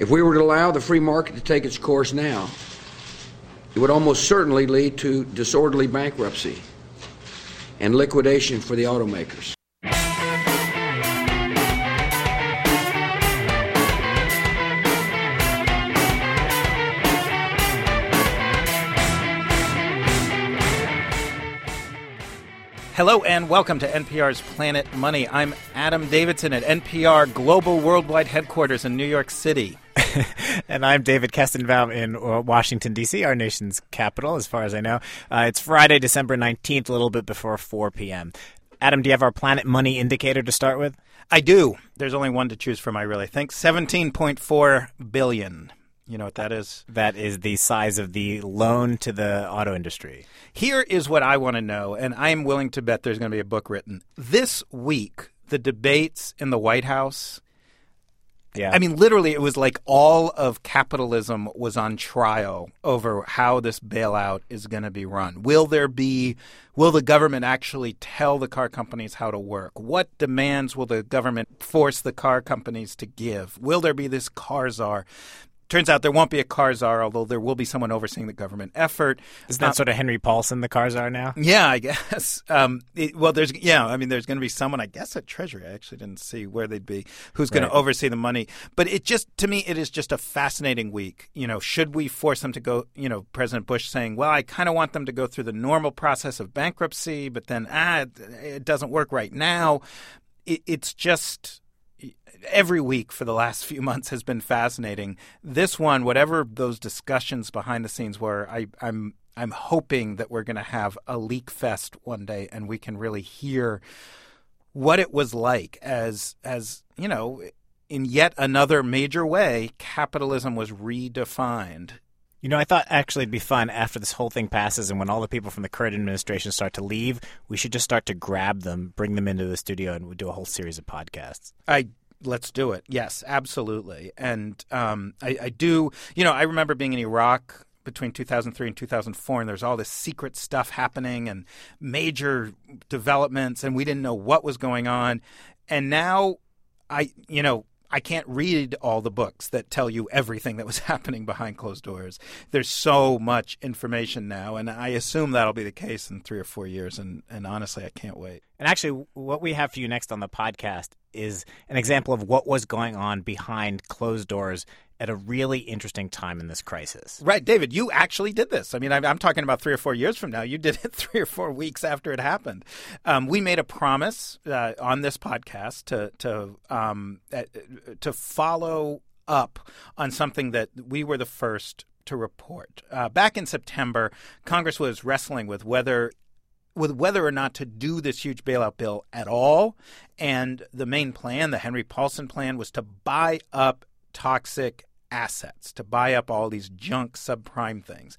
If we were to allow the free market to take its course now, it would almost certainly lead to disorderly bankruptcy and liquidation for the automakers. Hello and welcome to NPR's Planet Money. I'm Adam Davidson at NPR Global Worldwide Headquarters in New York City. and I'm David Kestenbaum in uh, Washington, D.C., our nation's capital, as far as I know. Uh, it's Friday, December 19th, a little bit before 4 p.m. Adam, do you have our Planet Money indicator to start with? I do. There's only one to choose from, I really think. 17.4 billion. You know what that is? That is the size of the loan to the auto industry. Here is what I want to know, and I am willing to bet there's going to be a book written. This week, the debates in the White House. Yeah. I mean, literally, it was like all of capitalism was on trial over how this bailout is going to be run. Will there be, will the government actually tell the car companies how to work? What demands will the government force the car companies to give? Will there be this car czar? Turns out there won't be a car czar, although there will be someone overseeing the government effort. Isn't that Uh, sort of Henry Paulson, the car czar now? yeah, I guess. Um, it, well, there's yeah, I mean, there's going to be someone, I guess, at Treasury. I actually didn't see where they'd be, who's going Right. to oversee the money. But it just, to me, it is just a fascinating week. You know, should we force them to go? You know, President Bush saying, "Well, I kind of want them to go through the normal process of bankruptcy, but then ah, it, it doesn't work right now." It, it's just every week for the last few months has been fascinating. This one, whatever those discussions behind the scenes were, I, I'm I'm hoping that we're going to have a leak fest one day, and we can really hear what it was like as as you know, in yet another major way, capitalism was redefined. You know, I thought actually it'd be fun after this whole thing passes and when all the people from the current administration start to leave, we should just start to grab them, bring them into the studio, and we do a whole series of podcasts. I let's do it. Yes, absolutely. And um, I, I do. You know, I remember being in Iraq between 2003 and 2004, and there's all this secret stuff happening and major developments, and we didn't know what was going on. And now, I, you know. I can't read all the books that tell you everything that was happening behind closed doors. There's so much information now, and I assume that'll be the case in three or four years. And, and honestly, I can't wait. And actually, what we have for you next on the podcast is an example of what was going on behind closed doors at a really interesting time in this crisis. Right, David, you actually did this. I mean, I'm, talking about three or four years from now. You did it three or four weeks after it happened. Um, we made a promise uh, on this podcast to to um, uh, to follow up on something that we were the first to report. Uh, back in September, Congress was wrestling with whether with whether or not to do this huge bailout bill at all. And the main plan, the Henry Paulson plan, was to buy up toxic assets, to buy up all these junk subprime things.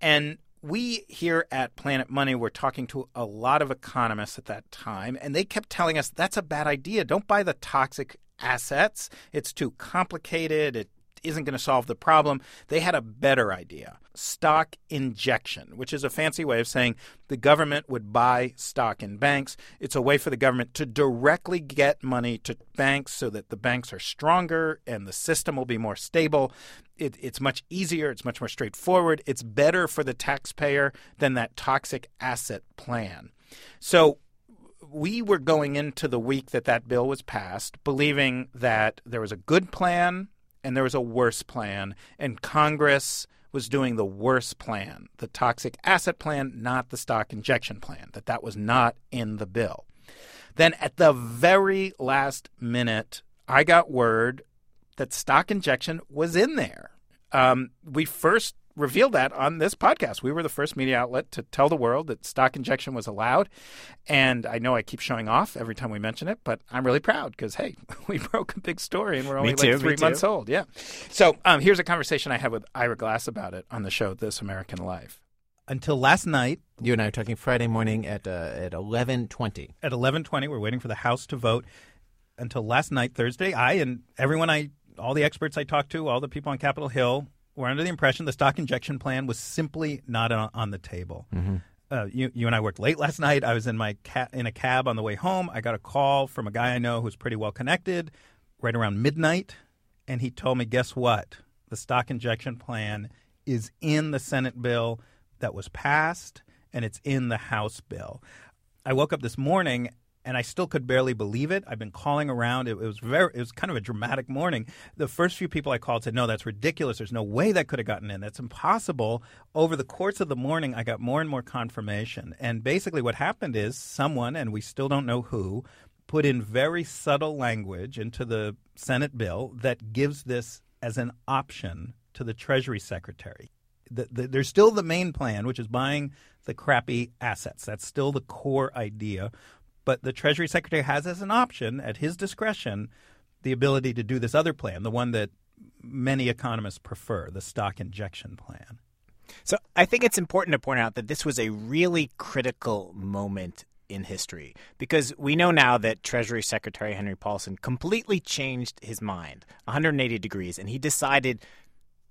And we here at Planet Money were talking to a lot of economists at that time, and they kept telling us that's a bad idea. Don't buy the toxic assets. It's too complicated. It isn't going to solve the problem. They had a better idea stock injection, which is a fancy way of saying the government would buy stock in banks. It's a way for the government to directly get money to banks so that the banks are stronger and the system will be more stable. It, it's much easier, it's much more straightforward, it's better for the taxpayer than that toxic asset plan. So, we were going into the week that that bill was passed believing that there was a good plan and there was a worse plan, and Congress was doing the worse plan, the toxic asset plan, not the stock injection plan, that that was not in the bill. Then at the very last minute, I got word that stock injection was in there. Um, we first revealed that on this podcast. We were the first media outlet to tell the world that stock injection was allowed. And I know I keep showing off every time we mention it, but I'm really proud because, hey, we broke a big story and we're only too, like three months old. Yeah. So um, here's a conversation I had with Ira Glass about it on the show This American Life. Until last night, You and I are talking Friday morning at uh, at eleven twenty. at 11:20 we're waiting for the house to vote until last night Thursday I and everyone I all the experts I talked to all the people on Capitol Hill were under the impression the stock injection plan was simply not on, on the table. Uh, you, you and I worked late last night. I was in my ca- in a cab on the way home. I got a call from a guy I know who's pretty well connected right around midnight, and he told me, guess what? The stock injection plan is in the Senate bill that was passed, and it's in the House bill. I woke up this morning and I still could barely believe it. I've been calling around. It, it, was very, it was kind of a dramatic morning. The first few people I called said, "No, that's ridiculous. There's no way that could have gotten in. That's impossible." Over the course of the morning, I got more and more confirmation. And basically, what happened is someone, and we still don't know who, put in very subtle language into the Senate bill that gives this as an option to the Treasury Secretary. The, the, there's still the main plan, which is buying the crappy assets. That's still the core idea but the Treasury Secretary has as an option, at his discretion, the ability to do this other plan, the one that many economists prefer, the stock injection plan. So I think it's important to point out that this was a really critical moment in history because we know now that Treasury Secretary Henry Paulson completely changed his mind 180 degrees and he decided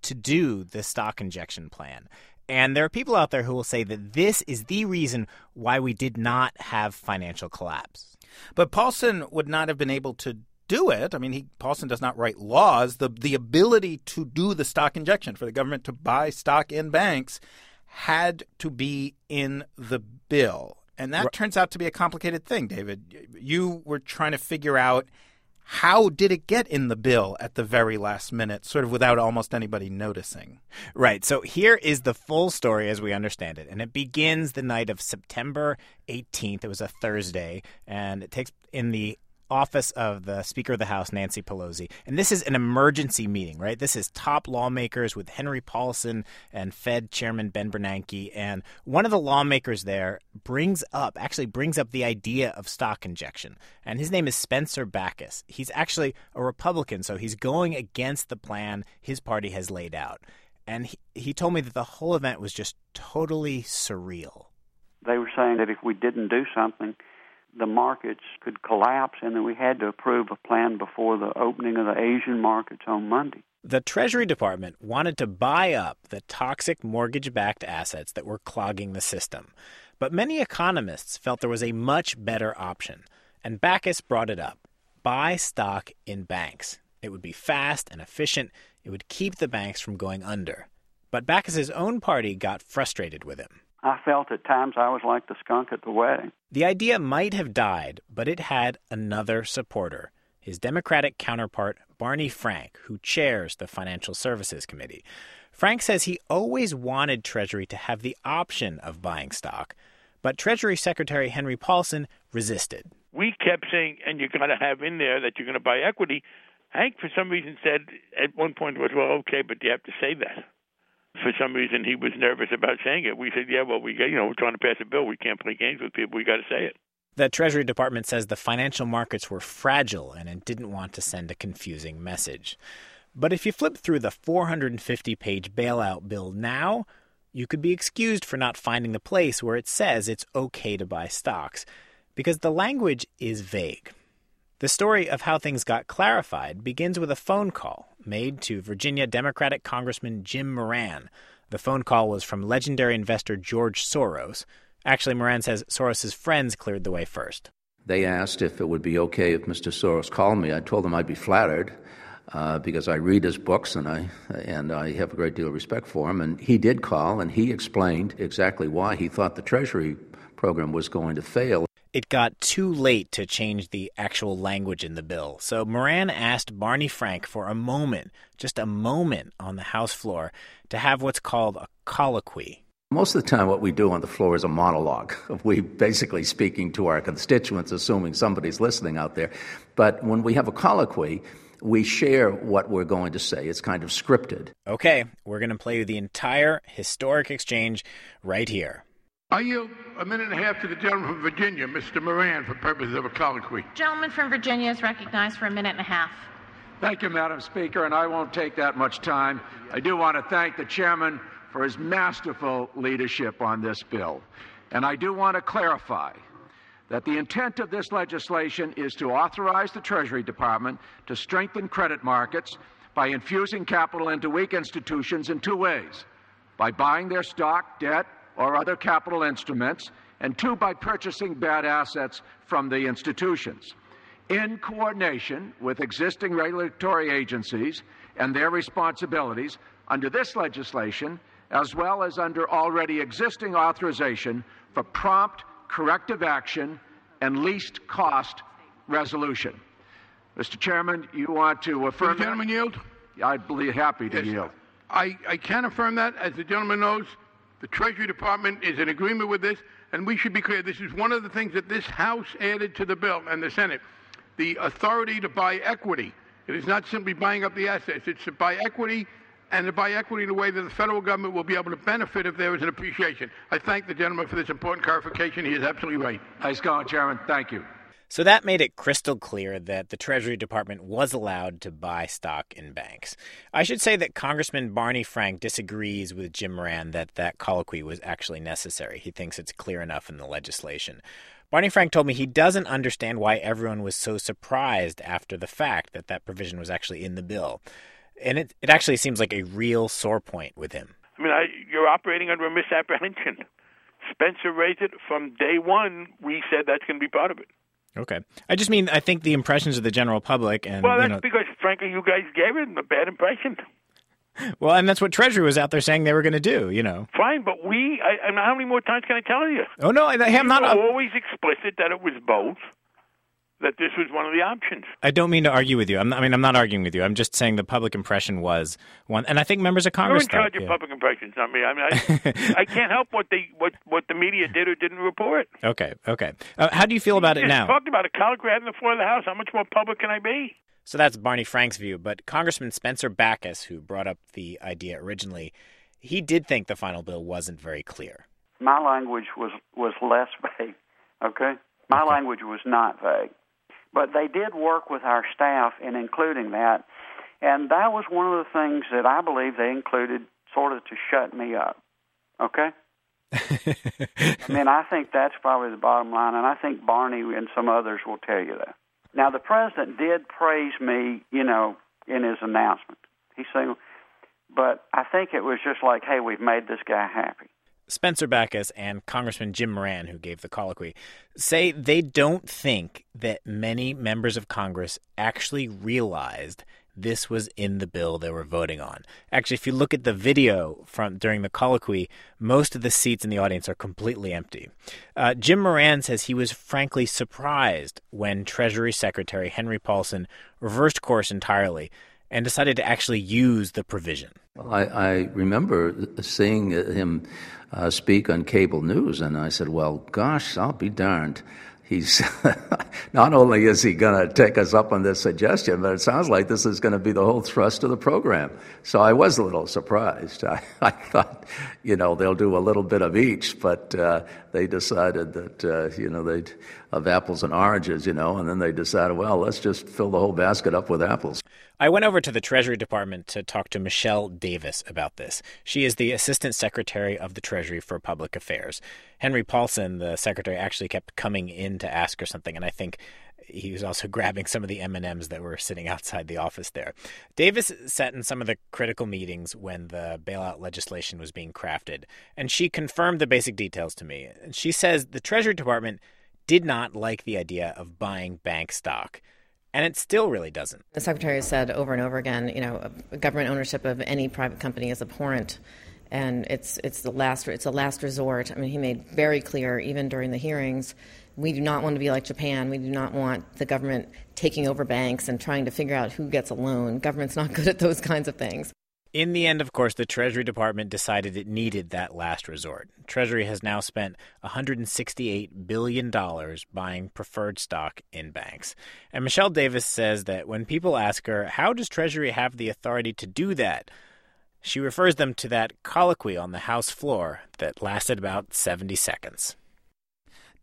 to do the stock injection plan. And there are people out there who will say that this is the reason why we did not have financial collapse. But Paulson would not have been able to do it. I mean, he, Paulson does not write laws. The the ability to do the stock injection for the government to buy stock in banks had to be in the bill. And that right. turns out to be a complicated thing, David. You were trying to figure out how did it get in the bill at the very last minute, sort of without almost anybody noticing? Right. So here is the full story as we understand it. And it begins the night of September 18th. It was a Thursday, and it takes in the office of the Speaker of the House, Nancy Pelosi. And this is an emergency meeting, right? This is top lawmakers with Henry Paulson and Fed Chairman Ben Bernanke. And one of the lawmakers there brings up, actually brings up the idea of stock injection. And his name is Spencer Bachus. He's actually a Republican, so he's going against the plan his party has laid out. And he, he told me that the whole event was just totally surreal. They were saying that if we didn't do something, the markets could collapse and that we had to approve a plan before the opening of the Asian markets on Monday. The Treasury Department wanted to buy up the toxic mortgage backed assets that were clogging the system. But many economists felt there was a much better option, and Bachus brought it up buy stock in banks. It would be fast and efficient, it would keep the banks from going under. But Bachus's own party got frustrated with him. I felt at times I was like the skunk at the wedding. The idea might have died, but it had another supporter his Democratic counterpart, Barney Frank, who chairs the Financial Services Committee. Frank says he always wanted Treasury to have the option of buying stock, but Treasury Secretary Henry Paulson resisted. We kept saying, and you're going to have in there that you're going to buy equity. Hank, for some reason, said at one point was, well, okay, but you have to say that for some reason he was nervous about saying it. We said, yeah, well, we you know we're trying to pass a bill. We can't play games with people. We got to say it. The Treasury Department says the financial markets were fragile and it didn't want to send a confusing message. But if you flip through the 450 page bailout bill now, you could be excused for not finding the place where it says it's okay to buy stocks, because the language is vague. The story of how things got clarified begins with a phone call made to Virginia Democratic Congressman Jim Moran. The phone call was from legendary investor George Soros. Actually, Moran says Soros' friends cleared the way first. They asked if it would be okay if Mr. Soros called me. I told them I'd be flattered uh, because I read his books and I and I have a great deal of respect for him. And he did call and he explained exactly why he thought the Treasury program was going to fail it got too late to change the actual language in the bill. So Moran asked Barney Frank for a moment, just a moment on the House floor, to have what's called a colloquy. Most of the time, what we do on the floor is a monologue. We basically speaking to our constituents, assuming somebody's listening out there. But when we have a colloquy, we share what we're going to say. It's kind of scripted. Okay, we're going to play you the entire historic exchange right here. I yield a minute and a half to the gentleman from Virginia, Mr. Moran, for purposes of a colloquy. Gentleman from Virginia is recognized for a minute and a half. Thank you, Madam Speaker, and I won't take that much time. I do want to thank the chairman for his masterful leadership on this bill. And I do want to clarify that the intent of this legislation is to authorize the Treasury Department to strengthen credit markets by infusing capital into weak institutions in two ways by buying their stock, debt, or other capital instruments, and two, by purchasing bad assets from the institutions. in coordination with existing regulatory agencies and their responsibilities under this legislation, as well as under already existing authorization for prompt corrective action and least cost resolution. Mr. Chairman, you want to affirm Will the gentleman that? yield? I'd be happy to Yes. yield. I, I can affirm that. As the gentleman knows, the Treasury Department is in agreement with this, and we should be clear. This is one of the things that this House added to the bill and the Senate the authority to buy equity. It is not simply buying up the assets, it's to buy equity and to buy equity in a way that the federal government will be able to benefit if there is an appreciation. I thank the gentleman for this important clarification. He is absolutely right. Going, Chairman. Thank you. So that made it crystal clear that the Treasury Department was allowed to buy stock in banks. I should say that Congressman Barney Frank disagrees with Jim Moran that that colloquy was actually necessary. He thinks it's clear enough in the legislation. Barney Frank told me he doesn't understand why everyone was so surprised after the fact that that provision was actually in the bill. And it, it actually seems like a real sore point with him. I mean, I, you're operating under a misapprehension. Spencer raised it from day one. We said that's going to be part of it. Okay. I just mean, I think the impressions of the general public and. Well, you that's know, because, frankly, you guys gave it a bad impression. well, and that's what Treasury was out there saying they were going to do, you know. Fine, but we, I, I mean, how many more times can I tell you? Oh, no, I, I'm not. We uh, were always explicit that it was both, that this was one of the options. I don't mean to argue with you. I'm I mean, I'm not arguing with you. I'm just saying the public impression was one, and I think members of You're Congress. in charge thought, of yeah. public impressions, not me. I mean, I, I can't help what they what what the media did or didn't report. Okay, okay. Uh, how do you feel about it Just now? talked about a colloquy on the floor of the House. How much more public can I be? So that's Barney Frank's view, but Congressman Spencer Bachus, who brought up the idea originally, he did think the final bill wasn't very clear. My language was was less vague. Okay, my Okay. language was not vague, but they did work with our staff in including that, and that was one of the things that I believe they included sort of to shut me up. Okay. I mean, I think that's probably the bottom line, and I think Barney and some others will tell you that. Now, the president did praise me, you know, in his announcement. He said, but I think it was just like, hey, we've made this guy happy. Spencer Bachus and Congressman Jim Moran, who gave the colloquy, say they don't think that many members of Congress actually realized this was in the bill they were voting on. Actually, if you look at the video from during the colloquy, most of the seats in the audience are completely empty. Uh, Jim Moran says he was frankly surprised when Treasury Secretary Henry Paulson reversed course entirely and decided to actually use the provision. Well, I, I remember seeing him uh, speak on cable news, and I said, Well, gosh, I'll be darned. He's not only is he going to take us up on this suggestion, but it sounds like this is going to be the whole thrust of the program. So I was a little surprised. I, I thought, you know, they'll do a little bit of each, but uh, they decided that, uh, you know, they'd of apples and oranges, you know, and then they decided, well, let's just fill the whole basket up with apples. I went over to the Treasury Department to talk to Michelle Davis about this. She is the Assistant Secretary of the Treasury for Public Affairs. Henry Paulson, the secretary, actually kept coming in to ask her something, and I think he was also grabbing some of the M&Ms that were sitting outside the office there. Davis sat in some of the critical meetings when the bailout legislation was being crafted, and she confirmed the basic details to me. She says the Treasury Department did not like the idea of buying bank stock. And it still really doesn't. The secretary has said over and over again, you know, government ownership of any private company is abhorrent, and it's it's the last it's a last resort. I mean, he made very clear even during the hearings, we do not want to be like Japan. We do not want the government taking over banks and trying to figure out who gets a loan. Government's not good at those kinds of things. In the end, of course, the Treasury Department decided it needed that last resort. Treasury has now spent $168 billion buying preferred stock in banks. And Michelle Davis says that when people ask her, how does Treasury have the authority to do that? She refers them to that colloquy on the House floor that lasted about 70 seconds.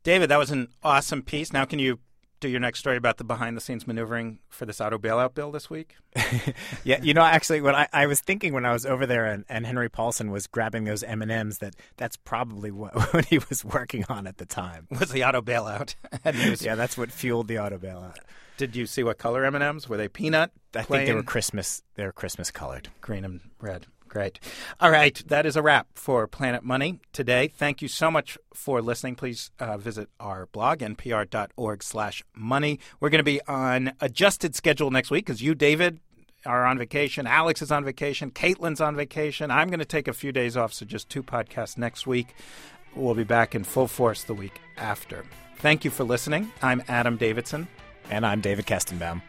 David, that was an awesome piece. Now, can you do your next story about the behind the scenes maneuvering for this auto bailout bill this week? yeah, you know, actually, when I, I was thinking when I was over there and, and Henry Paulson was grabbing those M and M's, that that's probably what, what he was working on at the time. Was the auto bailout? was- yeah, that's what fueled the auto bailout. Did you see what color M and M's were? They peanut? I think they were Christmas. They were Christmas colored. green and red. Great. All right, that is a wrap for Planet Money today. Thank you so much for listening. Please uh, visit our blog, npr.org slash money. We're going to be on adjusted schedule next week because you, David, are on vacation. Alex is on vacation. Caitlin's on vacation. I'm going to take a few days off, so just two podcasts next week. We'll be back in full force the week after. Thank you for listening. I'm Adam Davidson. And I'm David Kestenbaum.